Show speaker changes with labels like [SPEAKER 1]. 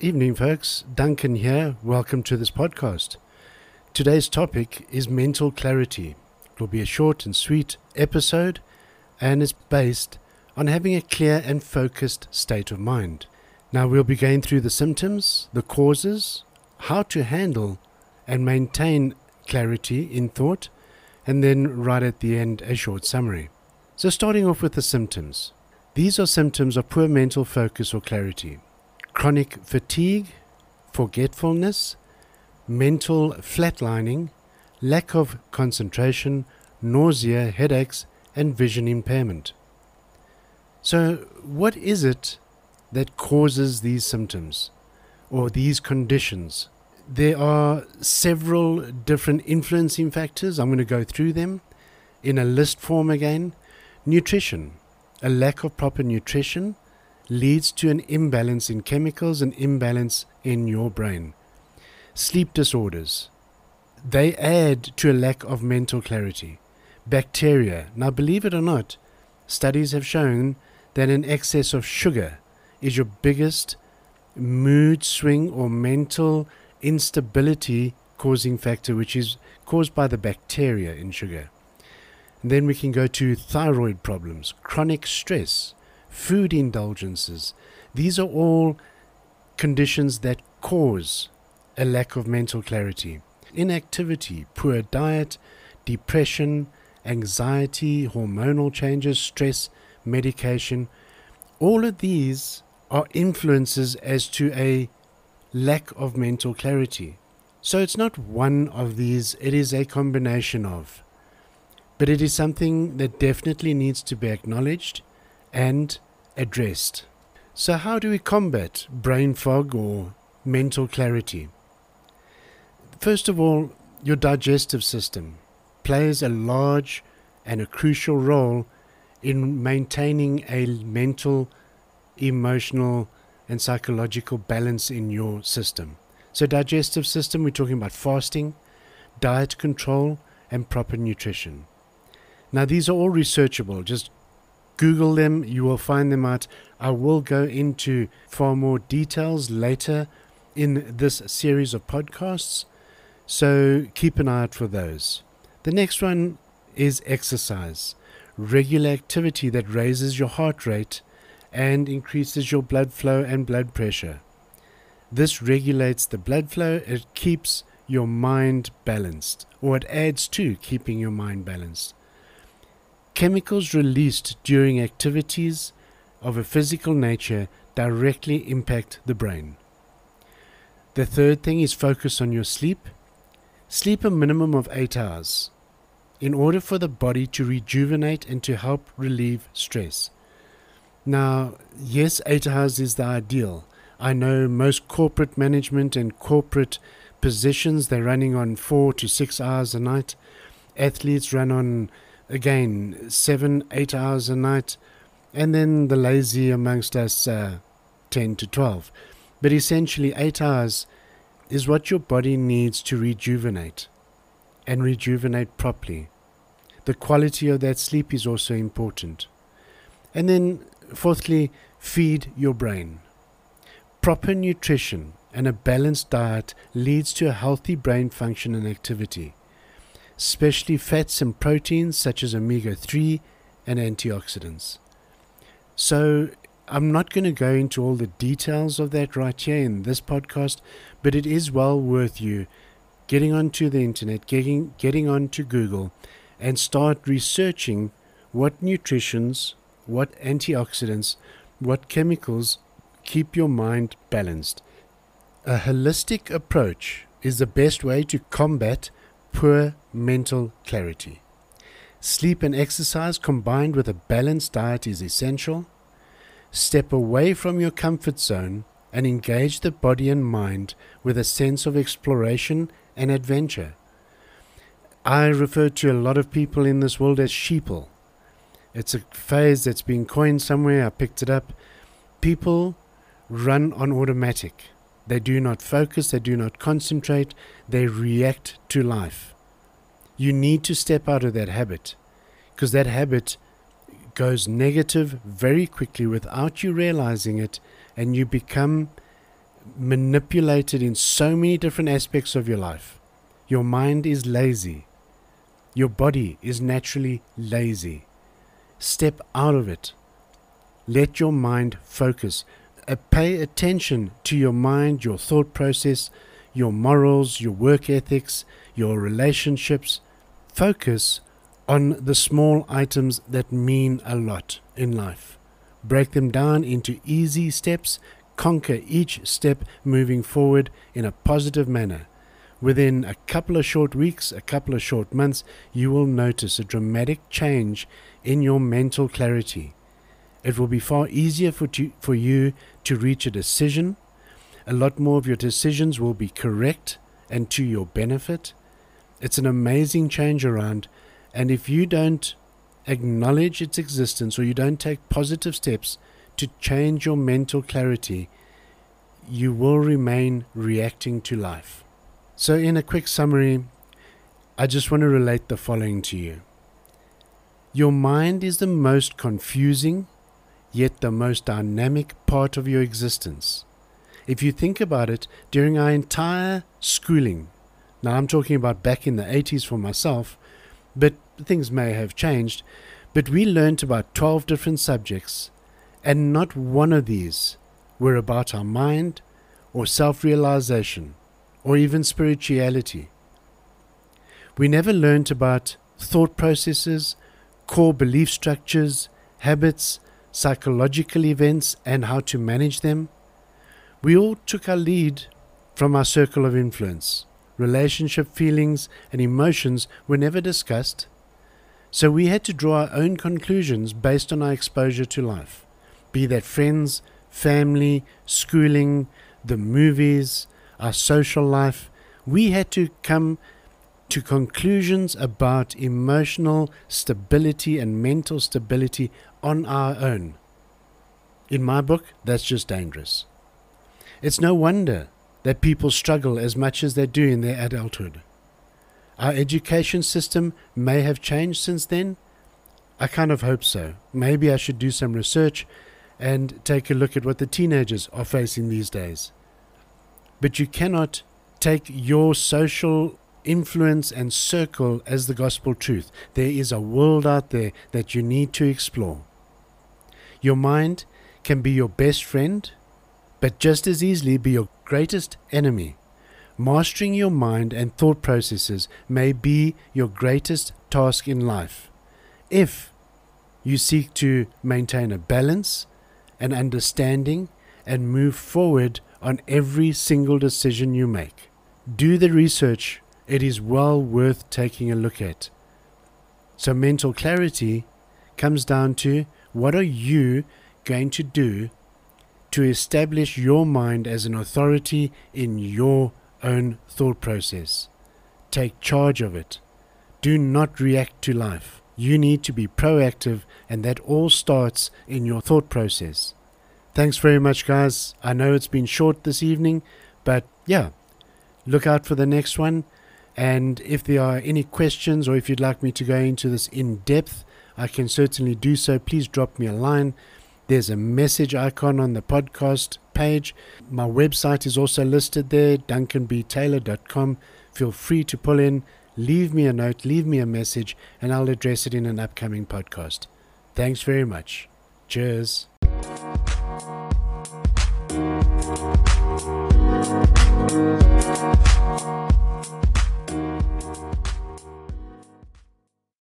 [SPEAKER 1] Evening, folks. Duncan here. Welcome to this podcast. Today's topic is mental clarity. It will be a short and sweet episode and is based on having a clear and focused state of mind. Now, we'll be going through the symptoms, the causes, how to handle and maintain clarity in thought, and then right at the end, a short summary. So, starting off with the symptoms. These are symptoms of poor mental focus or clarity chronic fatigue, forgetfulness, mental flatlining, lack of concentration, nausea, headaches, and vision impairment. So, what is it that causes these symptoms or these conditions? There are several different influencing factors. I'm going to go through them in a list form again. Nutrition, a lack of proper nutrition leads to an imbalance in chemicals and imbalance in your brain. Sleep disorders, they add to a lack of mental clarity. Bacteria, now believe it or not, studies have shown that an excess of sugar is your biggest mood swing or mental instability causing factor, which is caused by the bacteria in sugar. And then we can go to thyroid problems, chronic stress, food indulgences. These are all conditions that cause a lack of mental clarity. Inactivity, poor diet, depression, anxiety, hormonal changes, stress, medication, all of these are influences as to a lack of mental clarity. So it's not one of these, it is a combination of. But it is something that definitely needs to be acknowledged and addressed. So, how do we combat brain fog or mental clarity? First of all, your digestive system plays a large and a crucial role in maintaining a mental, emotional, and psychological balance in your system. So, digestive system, we're talking about fasting, diet control, and proper nutrition. Now, these are all researchable. Just Google them, you will find them out. I will go into far more details later in this series of podcasts, so keep an eye out for those. The next one is exercise, regular activity that raises your heart rate and increases your blood flow and blood pressure. This regulates the blood flow, it keeps your mind balanced, or it adds to keeping your mind balanced. Chemicals released during activities of a physical nature directly impact the brain. The third thing is focus on your sleep. Sleep a minimum of 8 hours in order for the body to rejuvenate and to help relieve stress. Now, yes, 8 hours is the ideal. I know most corporate management and corporate positions they're running on 4 to 6 hours a night. Athletes run on again, seven, eight hours a night, and then the lazy amongst us, uh, 10 to 12. But essentially, eight hours is what your body needs to rejuvenate and rejuvenate properly. The quality of that sleep is also important. And then, fourthly, feed your brain. Proper nutrition and a balanced diet leads to a healthy brain function and activity especially fats and proteins such as omega 3 and antioxidants. So, I'm not going to go into all the details of that right here in this podcast, but it is well worth you getting onto the internet, getting, getting onto Google, and start researching what nutritions, what antioxidants, what chemicals keep your mind balanced. A holistic approach is the best way to combat poor mental clarity. Sleep and exercise combined with a balanced diet is essential. Step away from your comfort zone and engage the body and mind with a sense of exploration and adventure. I refer to a lot of people in this world as sheeple. It's a phrase that's been coined somewhere, I picked it up. People run on automatic. They do not focus, they do not concentrate, they react to life. You need to step out of that habit because that habit goes negative very quickly without you realizing it, and you become manipulated in so many different aspects of your life. Your mind is lazy. Your body is naturally lazy. Step out of it. Let your mind focus. Pay attention to your mind, your thought process, your morals, your work ethics, your relationships. Focus on the small items that mean a lot in life. Break them down into easy steps. Conquer each step moving forward in a positive manner. Within a couple of short weeks, a couple of short months, you will notice a dramatic change in your mental clarity. It will be far easier for, to, for you to reach a decision. A lot more of your decisions will be correct and to your benefit. It's an amazing change around, and if you don't acknowledge its existence or you don't take positive steps to change your mental clarity, you will remain reacting to life. So, in a quick summary, I just want to relate the following to you. Your mind is the most confusing, yet the most dynamic part of your existence. If you think about it, during our entire schooling, now I'm talking about back in the 80s for myself, but things may have changed, but we learnt about 12 different subjects, and not one of these were about our mind or self realization or even spirituality. We never learnt about thought processes, core belief structures, habits, psychological events, and how to manage them. We all took our lead from our circle of influence. Relationship feelings and emotions were never discussed, so we had to draw our own conclusions based on our exposure to life, be that friends, family, schooling, the movies, our social life, we had to come to conclusions about emotional stability and mental stability on our own. In my book, that's just dangerous. It's no wonder that people struggle as much as they do in their adulthood. Our education system may have changed since then. I kind of hope so. Maybe I should do some research and take a look at what the teenagers are facing these days. But you cannot take your social influence and circle as the gospel truth. There is a world out there that you need to explore. Your mind can be your best friend, but just as easily be your greatest enemy. Mastering your mind and thought processes may be your greatest task in life. If you seek to maintain a balance, an understanding, and move forward on every single decision you make. Do the research, it is well worth taking a look at. So, mental clarity comes down to what are you going to do to establish your mind as an authority in your own thought process. Take charge of it. Do not react to life. You need to be proactive, and that all starts in your thought process. Thanks very much, guys. I know it's been short this evening, but yeah, look out for the next one. And if there are any questions or if you'd like me to go into this in depth, I can certainly do so. Please drop me a line. There's a message icon on the podcast page. My website is also listed there, duncanbtaylor.com. Feel free to pull in, leave me a note, leave me a message, and I'll address it in an upcoming podcast. Thanks very much. Cheers.